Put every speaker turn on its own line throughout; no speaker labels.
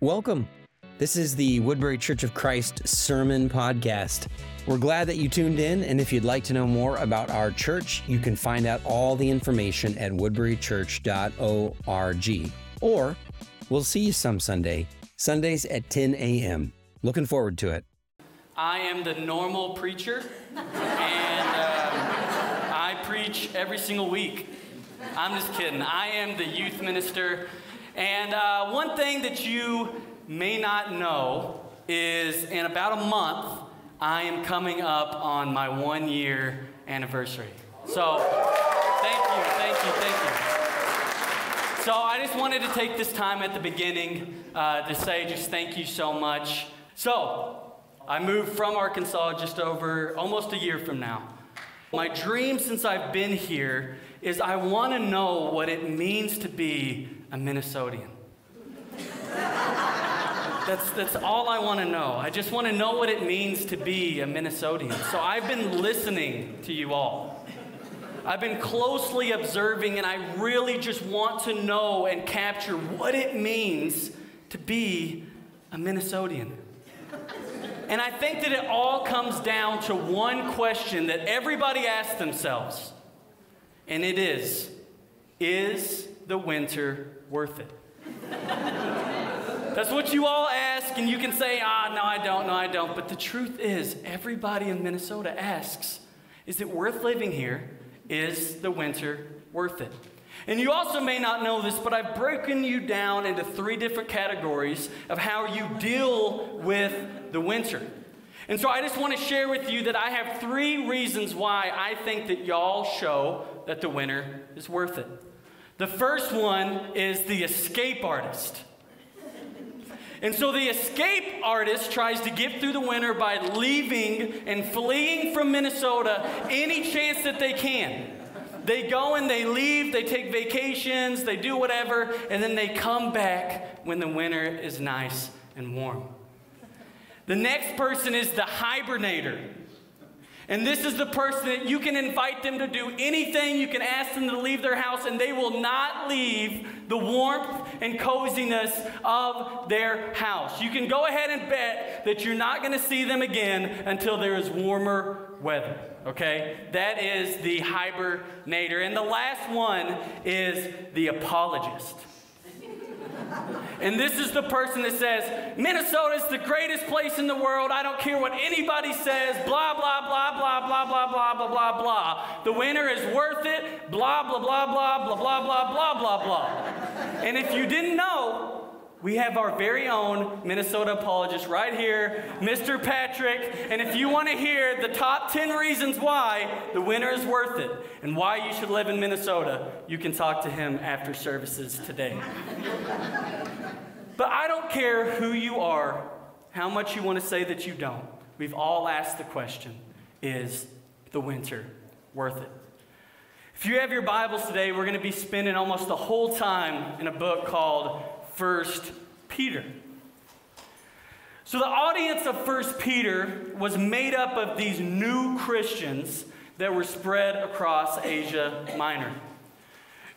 Welcome. This is the Woodbury Church of Christ Sermon Podcast. We're glad that you tuned in, and if you'd like to know more about our church, you can find out all the information at woodburychurch.org. Or we'll see you some Sunday, Sundays at 10 a.m. Looking forward to it.
I am the normal preacher, and uh, I preach every single week. I'm just kidding. I am the youth minister. And uh, one thing that you may not know is in about a month, I am coming up on my one year anniversary. So, thank you, thank you, thank you. So, I just wanted to take this time at the beginning uh, to say just thank you so much. So, I moved from Arkansas just over almost a year from now. My dream since I've been here is I want to know what it means to be a Minnesotan. That's, that's all I want to know. I just want to know what it means to be a Minnesotan. So I've been listening to you all. I've been closely observing, and I really just want to know and capture what it means to be a Minnesotan. And I think that it all comes down to one question that everybody asks themselves, and it is Is the winter worth it? That's what you all ask, and you can say, ah, no, I don't, no, I don't. But the truth is, everybody in Minnesota asks, is it worth living here? Is the winter worth it? And you also may not know this, but I've broken you down into three different categories of how you deal with the winter. And so I just want to share with you that I have three reasons why I think that y'all show that the winter is worth it. The first one is the escape artist. And so the escape artist tries to get through the winter by leaving and fleeing from Minnesota any chance that they can. They go and they leave, they take vacations, they do whatever, and then they come back when the winter is nice and warm. The next person is the hibernator. And this is the person that you can invite them to do anything. You can ask them to leave their house, and they will not leave the warmth and coziness of their house. You can go ahead and bet that you're not going to see them again until there is warmer weather. Okay? That is the hibernator. And the last one is the apologist. And this is the person that says, Minnesota is the greatest place in the world. I don't care what anybody says. Blah, blah, blah, blah, blah, blah, blah, blah, blah, blah. The winter is worth it. Blah, blah, blah, blah, blah, blah, blah, blah, blah, blah. And if you didn't know, we have our very own Minnesota apologist right here, Mr. Patrick. And if you want to hear the top 10 reasons why the winter is worth it and why you should live in Minnesota, you can talk to him after services today. But I don't care who you are, how much you want to say that you don't. We've all asked the question is the winter worth it? If you have your Bibles today, we're going to be spending almost the whole time in a book called First Peter. So the audience of First Peter was made up of these new Christians that were spread across Asia Minor.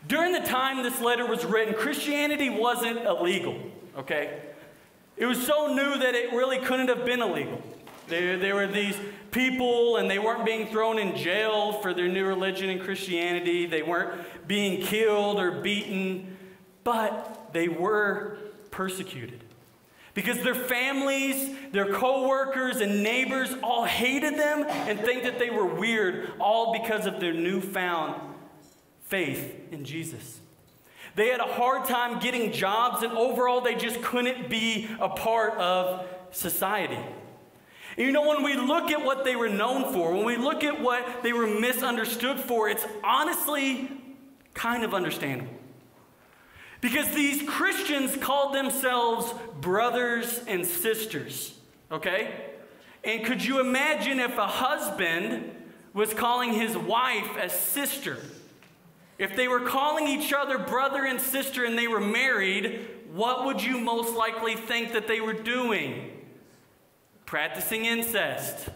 During the time this letter was written, Christianity wasn't illegal, okay? It was so new that it really couldn't have been illegal. There, there were these people, and they weren't being thrown in jail for their new religion and Christianity. They weren't being killed or beaten, but they were persecuted. Because their families, their coworkers, and neighbors all hated them and think that they were weird, all because of their newfound faith in Jesus. They had a hard time getting jobs, and overall, they just couldn't be a part of society. And you know, when we look at what they were known for, when we look at what they were misunderstood for, it's honestly kind of understandable. Because these Christians called themselves brothers and sisters, okay? And could you imagine if a husband was calling his wife a sister? If they were calling each other brother and sister and they were married, what would you most likely think that they were doing? Practicing incest.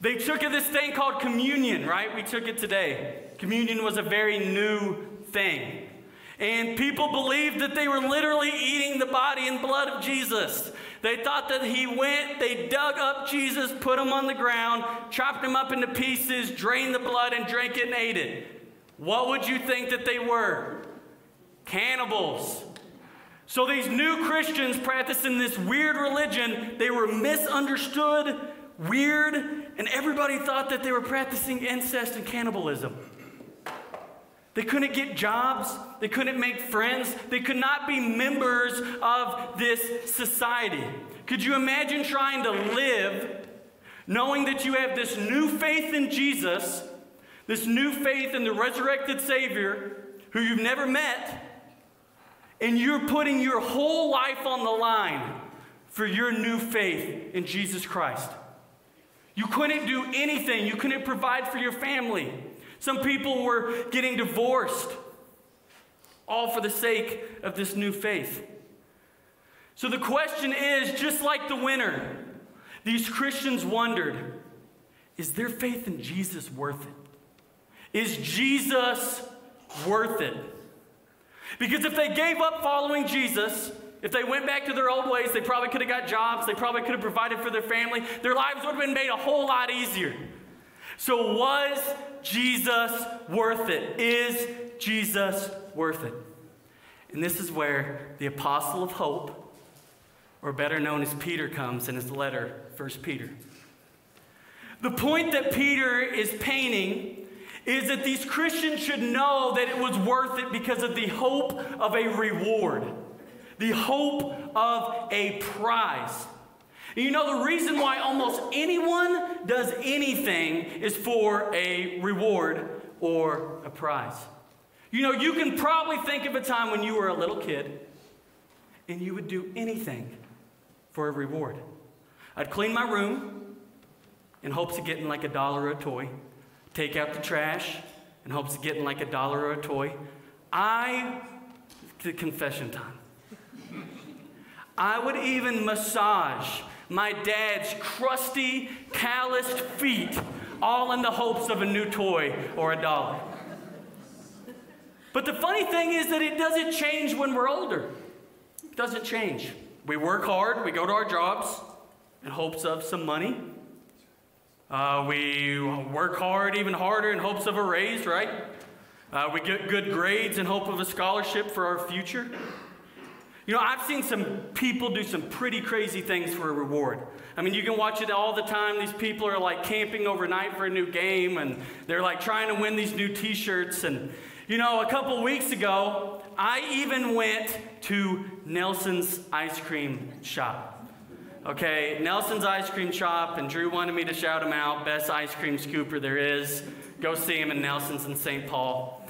They took this thing called communion, right? We took it today. Communion was a very new thing. And people believed that they were literally eating the body and blood of Jesus. They thought that he went, they dug up Jesus, put him on the ground, chopped him up into pieces, drained the blood, and drank it and ate it. What would you think that they were? Cannibals. So these new Christians practicing this weird religion, they were misunderstood, weird, and everybody thought that they were practicing incest and cannibalism. They couldn't get jobs. They couldn't make friends. They could not be members of this society. Could you imagine trying to live knowing that you have this new faith in Jesus, this new faith in the resurrected Savior who you've never met, and you're putting your whole life on the line for your new faith in Jesus Christ? You couldn't do anything, you couldn't provide for your family. Some people were getting divorced, all for the sake of this new faith. So the question is just like the winter, these Christians wondered is their faith in Jesus worth it? Is Jesus worth it? Because if they gave up following Jesus, if they went back to their old ways, they probably could have got jobs, they probably could have provided for their family, their lives would have been made a whole lot easier. So, was Jesus worth it? Is Jesus worth it? And this is where the apostle of hope, or better known as Peter, comes in his letter, 1 Peter. The point that Peter is painting is that these Christians should know that it was worth it because of the hope of a reward, the hope of a prize. You know, the reason why almost anyone does anything is for a reward or a prize. You know, you can probably think of a time when you were a little kid and you would do anything for a reward. I'd clean my room in hopes of getting like a dollar or a toy, take out the trash in hopes of getting like a dollar or a toy. I, the confession time. I would even massage my dad's crusty, calloused feet, all in the hopes of a new toy or a dollar. But the funny thing is that it doesn't change when we're older. It doesn't change. We work hard, we go to our jobs in hopes of some money. Uh, we work hard, even harder, in hopes of a raise, right? Uh, we get good grades in hope of a scholarship for our future. You know, I've seen some people do some pretty crazy things for a reward. I mean, you can watch it all the time. These people are like camping overnight for a new game and they're like trying to win these new t shirts. And, you know, a couple weeks ago, I even went to Nelson's ice cream shop. Okay, Nelson's ice cream shop, and Drew wanted me to shout him out. Best ice cream scooper there is. Go see him in Nelson's in St. Paul.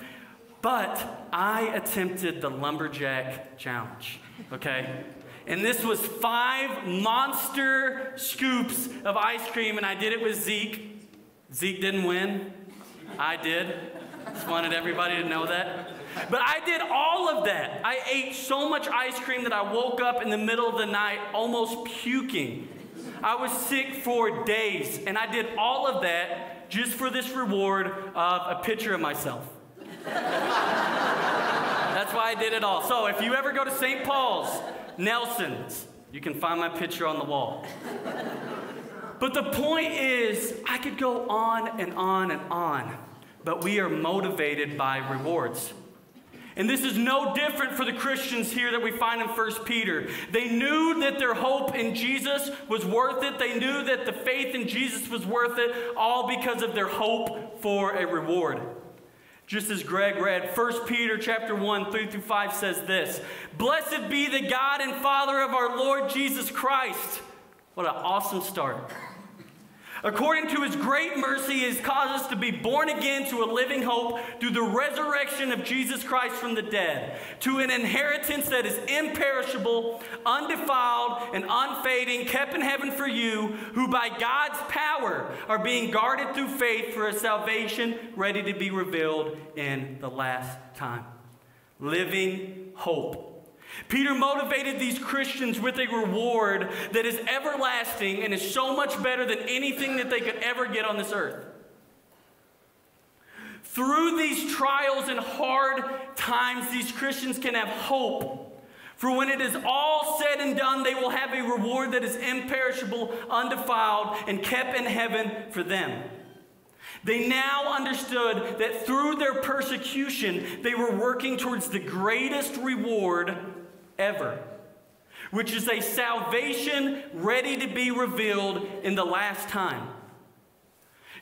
But I attempted the lumberjack challenge, okay? And this was five monster scoops of ice cream, and I did it with Zeke. Zeke didn't win. I did. Just wanted everybody to know that. But I did all of that. I ate so much ice cream that I woke up in the middle of the night almost puking. I was sick for days, and I did all of that just for this reward of a picture of myself. Why I did it all. So if you ever go to St. Paul's, Nelson's, you can find my picture on the wall. But the point is, I could go on and on and on, but we are motivated by rewards. And this is no different for the Christians here that we find in 1 Peter. They knew that their hope in Jesus was worth it. They knew that the faith in Jesus was worth it, all because of their hope for a reward. Just as Greg read, 1 Peter chapter 1, 3 through 5 says this Blessed be the God and Father of our Lord Jesus Christ. What an awesome start. According to his great mercy, he has caused us to be born again to a living hope through the resurrection of Jesus Christ from the dead, to an inheritance that is imperishable, undefiled, and unfading, kept in heaven for you, who by God's power are being guarded through faith for a salvation ready to be revealed in the last time. Living hope. Peter motivated these Christians with a reward that is everlasting and is so much better than anything that they could ever get on this earth. Through these trials and hard times, these Christians can have hope. For when it is all said and done, they will have a reward that is imperishable, undefiled, and kept in heaven for them. They now understood that through their persecution, they were working towards the greatest reward ever, which is a salvation ready to be revealed in the last time.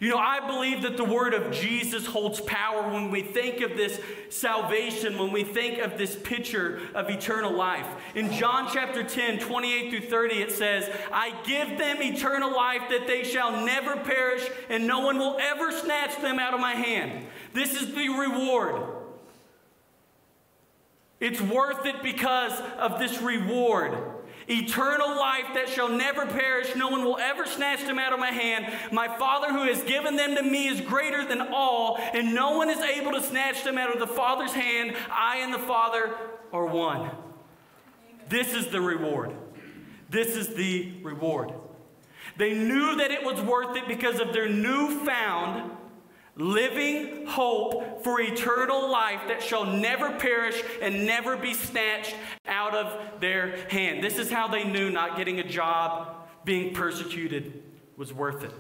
You know, I believe that the word of Jesus holds power when we think of this salvation, when we think of this picture of eternal life. In John chapter 10, 28 through 30, it says, I give them eternal life that they shall never perish, and no one will ever snatch them out of my hand. This is the reward. It's worth it because of this reward. Eternal life that shall never perish, no one will ever snatch them out of my hand. My Father who has given them to me is greater than all, and no one is able to snatch them out of the Father's hand. I and the Father are one. This is the reward. This is the reward. They knew that it was worth it because of their newfound living hope for eternal life that shall never perish and never be snatched out of their hand. This is how they knew not getting a job, being persecuted was worth it.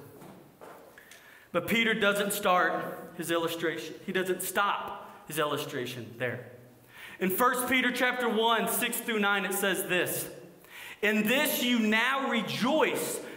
But Peter doesn't start his illustration. He doesn't stop his illustration there. In 1 Peter chapter 1, 6 through 9, it says this In this you now rejoice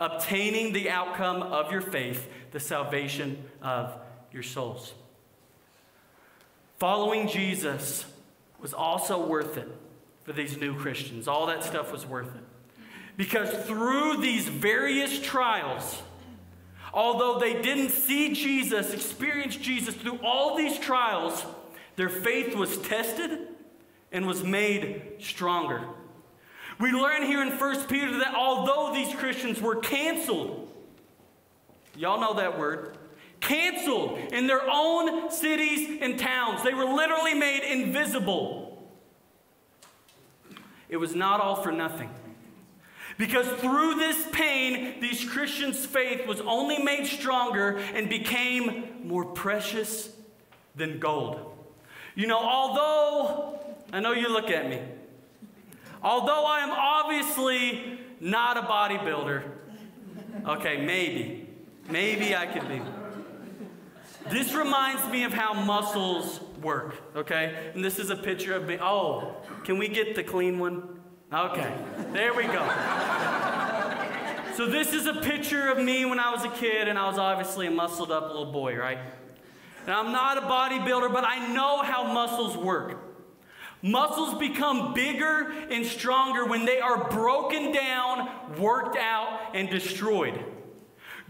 obtaining the outcome of your faith, the salvation of your souls. Following Jesus was also worth it for these new Christians. All that stuff was worth it. Because through these various trials, although they didn't see Jesus, experience Jesus through all these trials, their faith was tested and was made stronger. We learn here in 1 Peter that although these Christians were canceled, y'all know that word, canceled in their own cities and towns, they were literally made invisible. It was not all for nothing. Because through this pain, these Christians' faith was only made stronger and became more precious than gold. You know, although, I know you look at me, Although I am obviously not a bodybuilder, okay, maybe, maybe I could be. This reminds me of how muscles work, okay? And this is a picture of me. Oh, can we get the clean one? Okay, there we go. So, this is a picture of me when I was a kid, and I was obviously a muscled up little boy, right? And I'm not a bodybuilder, but I know how muscles work. Muscles become bigger and stronger when they are broken down, worked out, and destroyed.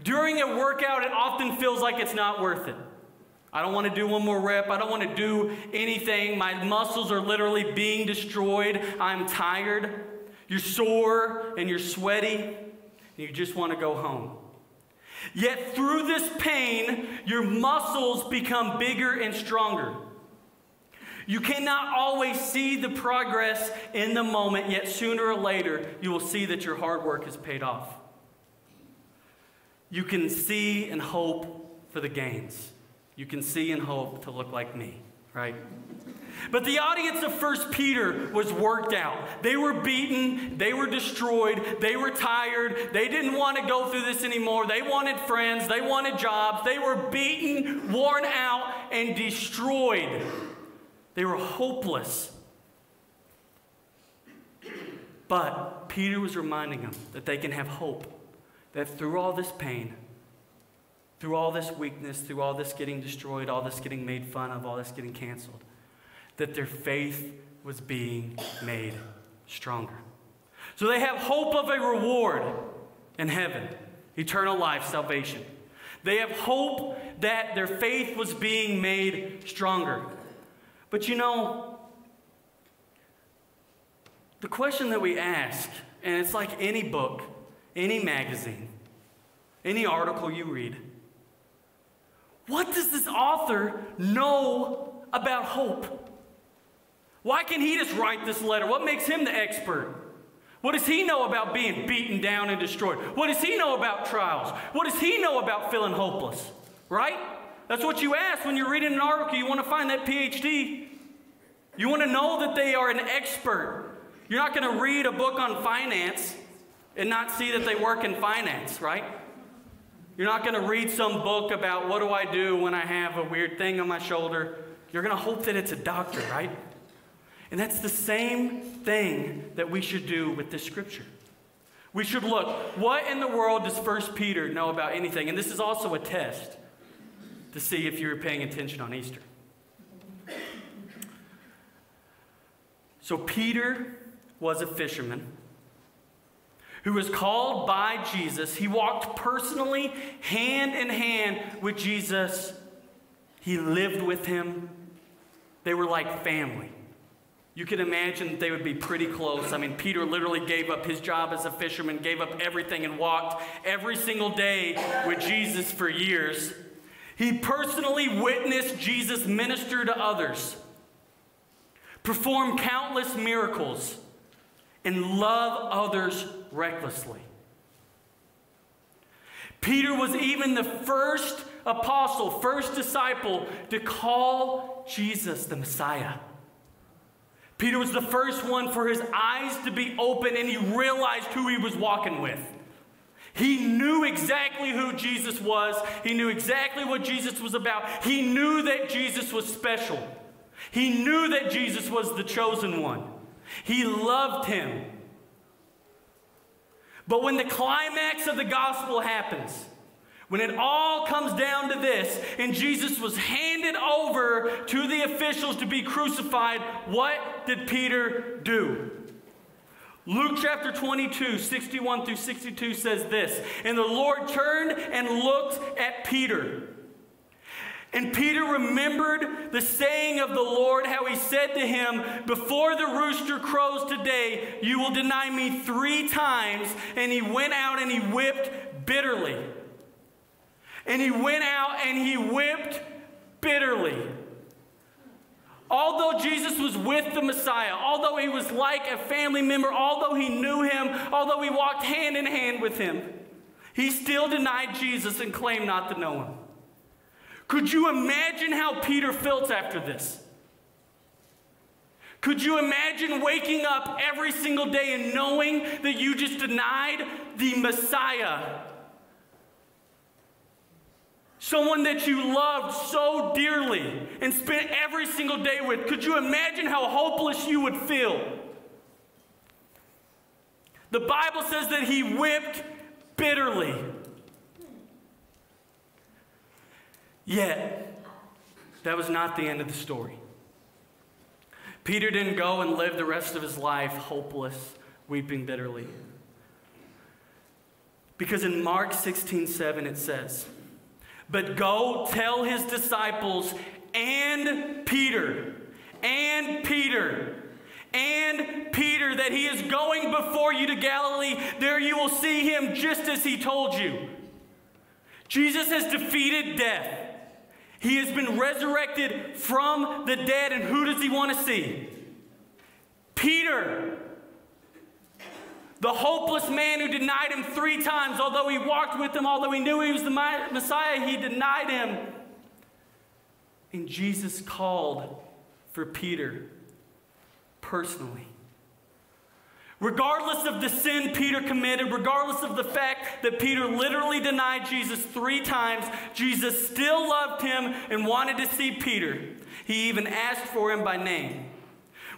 During a workout, it often feels like it's not worth it. I don't want to do one more rep. I don't want to do anything. My muscles are literally being destroyed. I'm tired. You're sore and you're sweaty. And you just want to go home. Yet through this pain, your muscles become bigger and stronger. You cannot always see the progress in the moment, yet sooner or later, you will see that your hard work has paid off. You can see and hope for the gains. You can see and hope to look like me, right? But the audience of First Peter was worked out. They were beaten, they were destroyed, they were tired, they didn't want to go through this anymore. They wanted friends, they wanted jobs, they were beaten, worn out, and destroyed. They were hopeless. But Peter was reminding them that they can have hope, that through all this pain, through all this weakness, through all this getting destroyed, all this getting made fun of, all this getting canceled, that their faith was being made stronger. So they have hope of a reward in heaven, eternal life, salvation. They have hope that their faith was being made stronger. But you know, the question that we ask, and it's like any book, any magazine, any article you read, what does this author know about hope? Why can he just write this letter? What makes him the expert? What does he know about being beaten down and destroyed? What does he know about trials? What does he know about feeling hopeless? Right? That's what you ask when you're reading an article. You want to find that PhD. You want to know that they are an expert. You're not going to read a book on finance and not see that they work in finance, right? You're not going to read some book about what do I do when I have a weird thing on my shoulder. You're going to hope that it's a doctor, right? And that's the same thing that we should do with this scripture. We should look, what in the world does First Peter know about anything? And this is also a test to see if you were paying attention on Easter. So, Peter was a fisherman who was called by Jesus. He walked personally, hand in hand with Jesus. He lived with him. They were like family. You can imagine they would be pretty close. I mean, Peter literally gave up his job as a fisherman, gave up everything, and walked every single day with Jesus for years. He personally witnessed Jesus minister to others, perform countless miracles, and love others recklessly. Peter was even the first apostle, first disciple to call Jesus the Messiah. Peter was the first one for his eyes to be open and he realized who he was walking with. He knew exactly who Jesus was. He knew exactly what Jesus was about. He knew that Jesus was special. He knew that Jesus was the chosen one. He loved him. But when the climax of the gospel happens, when it all comes down to this, and Jesus was handed over to the officials to be crucified, what did Peter do? Luke chapter 22, 61 through 62 says this And the Lord turned and looked at Peter. And Peter remembered the saying of the Lord, how he said to him, Before the rooster crows today, you will deny me three times. And he went out and he whipped bitterly. And he went out and he whipped bitterly. Although Jesus was with the Messiah, although he was like a family member, although he knew him, although he walked hand in hand with him, he still denied Jesus and claimed not to know him. Could you imagine how Peter felt after this? Could you imagine waking up every single day and knowing that you just denied the Messiah? Someone that you loved so dearly and spent every single day with. Could you imagine how hopeless you would feel? The Bible says that he whipped bitterly. Yet, that was not the end of the story. Peter didn't go and live the rest of his life hopeless, weeping bitterly. Because in Mark 16 7, it says, But go tell his disciples and Peter, and Peter, and Peter that he is going before you to Galilee. There you will see him just as he told you. Jesus has defeated death. He has been resurrected from the dead, and who does he want to see? Peter, the hopeless man who denied him three times, although he walked with him, although he knew he was the Messiah, he denied him. And Jesus called for Peter personally. Regardless of the sin Peter committed, regardless of the fact that Peter literally denied Jesus three times, Jesus still loved him and wanted to see Peter. He even asked for him by name.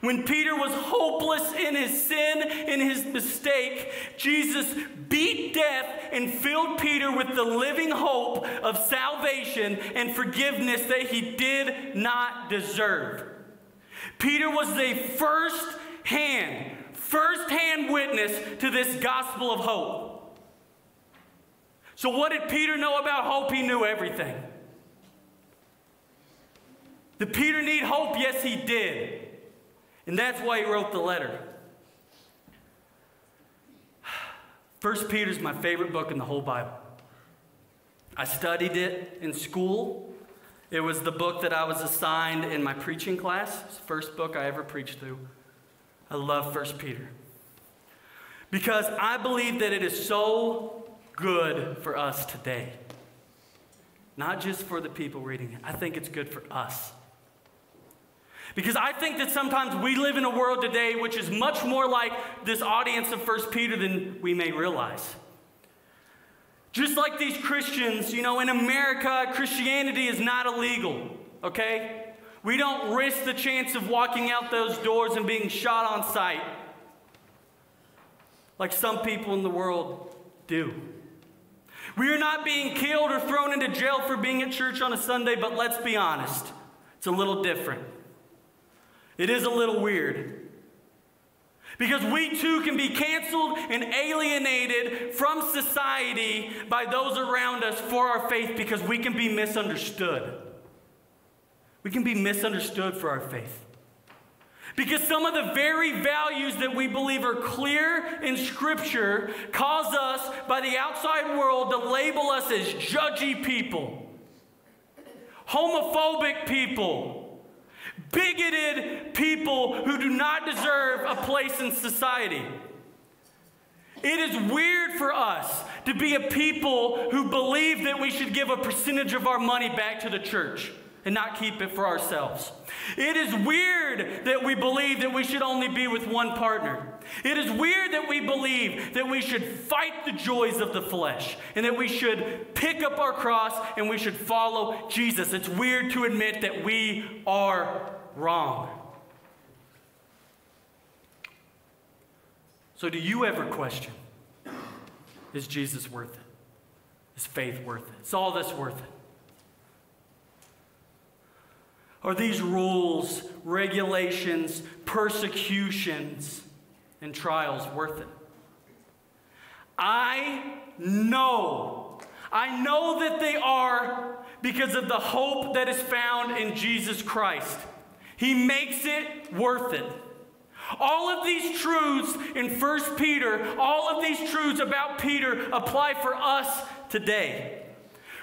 When Peter was hopeless in his sin, in his mistake, Jesus beat death and filled Peter with the living hope of salvation and forgiveness that he did not deserve. Peter was the first hand firsthand witness to this gospel of hope. So, what did Peter know about hope? He knew everything. Did Peter need hope? Yes, he did. And that's why he wrote the letter. First Peter is my favorite book in the whole Bible. I studied it in school. It was the book that I was assigned in my preaching class. It's the first book I ever preached through. I love First Peter. Because I believe that it is so good for us today. Not just for the people reading it. I think it's good for us. Because I think that sometimes we live in a world today which is much more like this audience of First Peter than we may realize. Just like these Christians, you know, in America, Christianity is not illegal, okay? We don't risk the chance of walking out those doors and being shot on sight like some people in the world do. We are not being killed or thrown into jail for being at church on a Sunday, but let's be honest, it's a little different. It is a little weird. Because we too can be canceled and alienated from society by those around us for our faith because we can be misunderstood. We can be misunderstood for our faith. Because some of the very values that we believe are clear in Scripture cause us, by the outside world, to label us as judgy people, homophobic people, bigoted people who do not deserve a place in society. It is weird for us to be a people who believe that we should give a percentage of our money back to the church and not keep it for ourselves. It is weird that we believe that we should only be with one partner. It is weird that we believe that we should fight the joys of the flesh and that we should pick up our cross and we should follow Jesus. It's weird to admit that we are wrong. So, do you ever question is Jesus worth it? Is faith worth it? Is all this worth it? Are these rules, regulations, persecutions, and trials worth it? I know. I know that they are because of the hope that is found in Jesus Christ. He makes it worth it. All of these truths in 1 Peter, all of these truths about Peter apply for us today.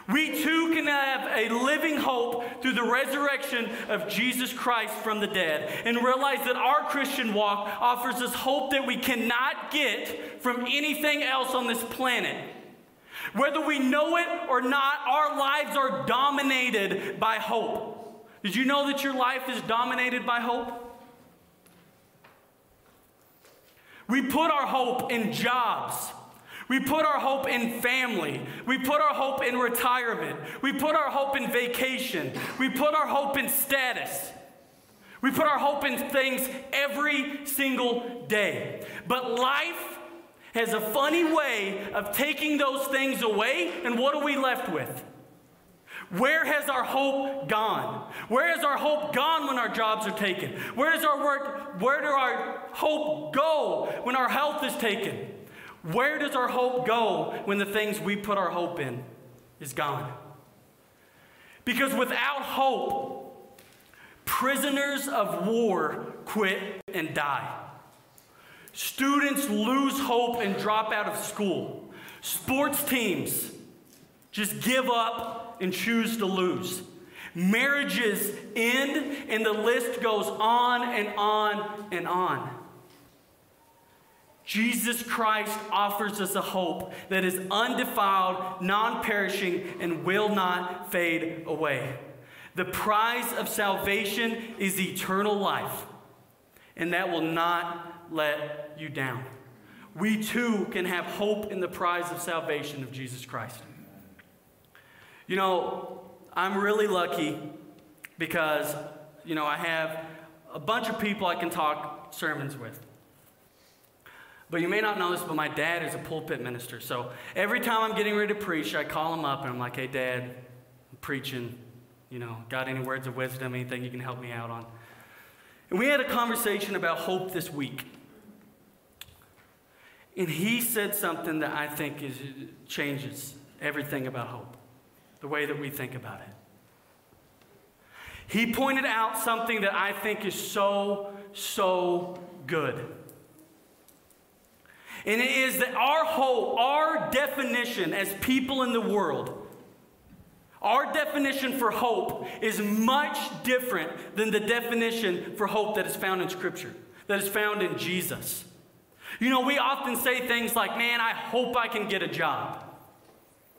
We too can have a living hope through the resurrection of Jesus Christ from the dead and realize that our Christian walk offers us hope that we cannot get from anything else on this planet. Whether we know it or not, our lives are dominated by hope. Did you know that your life is dominated by hope? We put our hope in jobs. We put our hope in family. We put our hope in retirement. We put our hope in vacation. We put our hope in status. We put our hope in things every single day. But life has a funny way of taking those things away, and what are we left with? Where has our hope gone? Where has our hope gone when our jobs are taken? Where does our work? Where do our hope go when our health is taken? Where does our hope go when the things we put our hope in is gone? Because without hope, prisoners of war quit and die. Students lose hope and drop out of school. Sports teams just give up and choose to lose. Marriages end, and the list goes on and on and on. Jesus Christ offers us a hope that is undefiled, non perishing, and will not fade away. The prize of salvation is eternal life, and that will not let you down. We too can have hope in the prize of salvation of Jesus Christ. You know, I'm really lucky because, you know, I have a bunch of people I can talk sermons with. But you may not know this, but my dad is a pulpit minister. So every time I'm getting ready to preach, I call him up and I'm like, hey, dad, I'm preaching. You know, got any words of wisdom, anything you can help me out on? And we had a conversation about hope this week. And he said something that I think is, changes everything about hope the way that we think about it. he pointed out something that I think is so, so good. And it is that our hope, our definition as people in the world, our definition for hope is much different than the definition for hope that is found in Scripture, that is found in Jesus. You know, we often say things like, man, I hope I can get a job.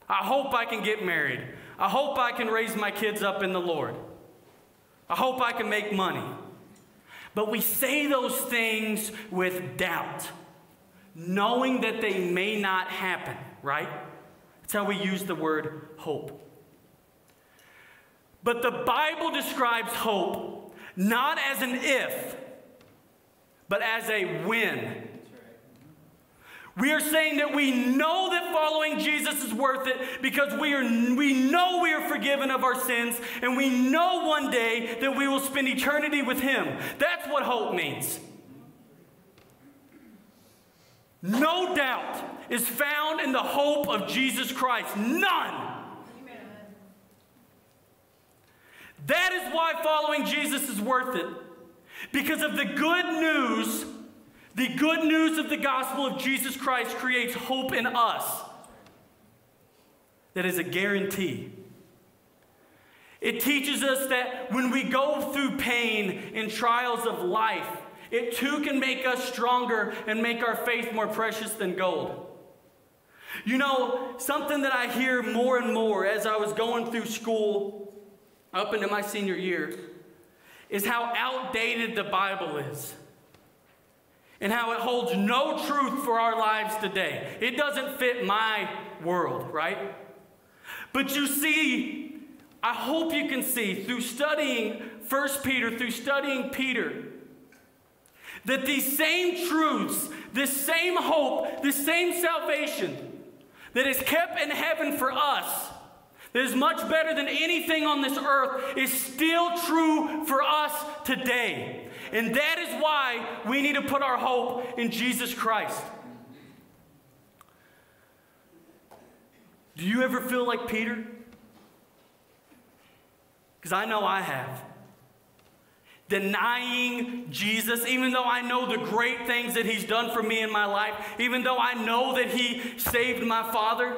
I hope I can get married. I hope I can raise my kids up in the Lord. I hope I can make money. But we say those things with doubt, knowing that they may not happen, right? That's how we use the word hope. But the Bible describes hope not as an if, but as a when. We are saying that we know that following Jesus is worth it because we, are, we know we are forgiven of our sins and we know one day that we will spend eternity with Him. That's what hope means. No doubt is found in the hope of Jesus Christ. None. That is why following Jesus is worth it. Because of the good news the good news of the gospel of Jesus Christ creates hope in us that is a guarantee. It teaches us that when we go through pain and trials of life, it too can make us stronger and make our faith more precious than gold. You know, something that I hear more and more as I was going through school up into my senior year is how outdated the Bible is and how it holds no truth for our lives today. It doesn't fit my world, right? But you see, I hope you can see through studying 1 Peter, through studying Peter, that these same truths, this same hope, this same salvation that is kept in heaven for us, that is much better than anything on this earth, is still true for us today. And that is why we need to put our hope in Jesus Christ. Do you ever feel like Peter? Because I know I have. Denying Jesus, even though I know the great things that He's done for me in my life, even though I know that He saved my father,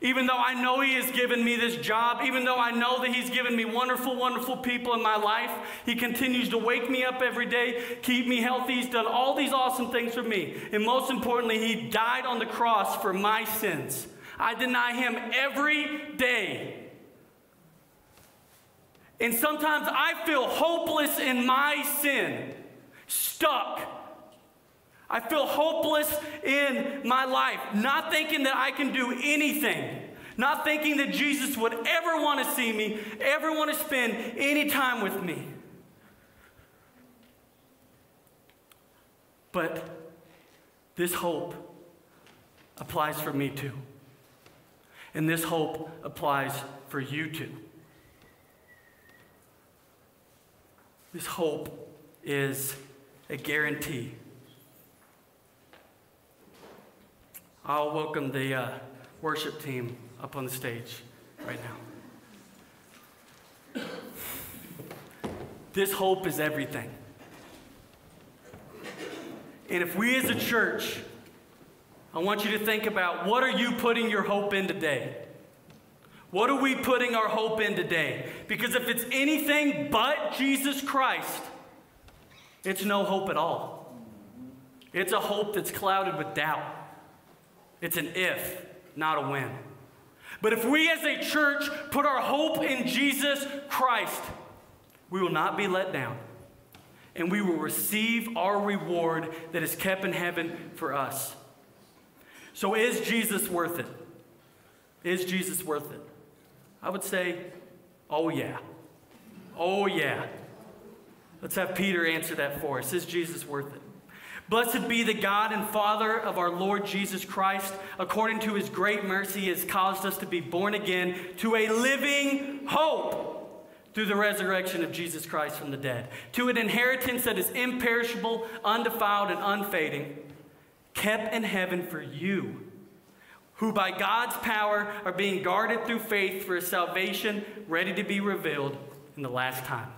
even though I know He has given me this job, even though I know that He's given me wonderful, wonderful people in my life, He continues to wake me up every day, keep me healthy. He's done all these awesome things for me. And most importantly, He died on the cross for my sins. I deny Him every day. And sometimes I feel hopeless in my sin, stuck I feel hopeless in my life, not thinking that I can do anything, not thinking that Jesus would ever want to see me, ever want to spend any time with me. But this hope applies for me too. And this hope applies for you too. This hope is a guarantee I'll welcome the uh, worship team up on the stage right now. This hope is everything. And if we as a church, I want you to think about what are you putting your hope in today? What are we putting our hope in today? Because if it's anything but Jesus Christ, it's no hope at all. It's a hope that's clouded with doubt. It's an if, not a when. But if we as a church put our hope in Jesus Christ, we will not be let down. And we will receive our reward that is kept in heaven for us. So, is Jesus worth it? Is Jesus worth it? I would say, oh, yeah. Oh, yeah. Let's have Peter answer that for us. Is Jesus worth it? Blessed be the God and Father of our Lord Jesus Christ. According to his great mercy, has caused us to be born again to a living hope through the resurrection of Jesus Christ from the dead, to an inheritance that is imperishable, undefiled, and unfading, kept in heaven for you, who by God's power are being guarded through faith for a salvation ready to be revealed in the last time.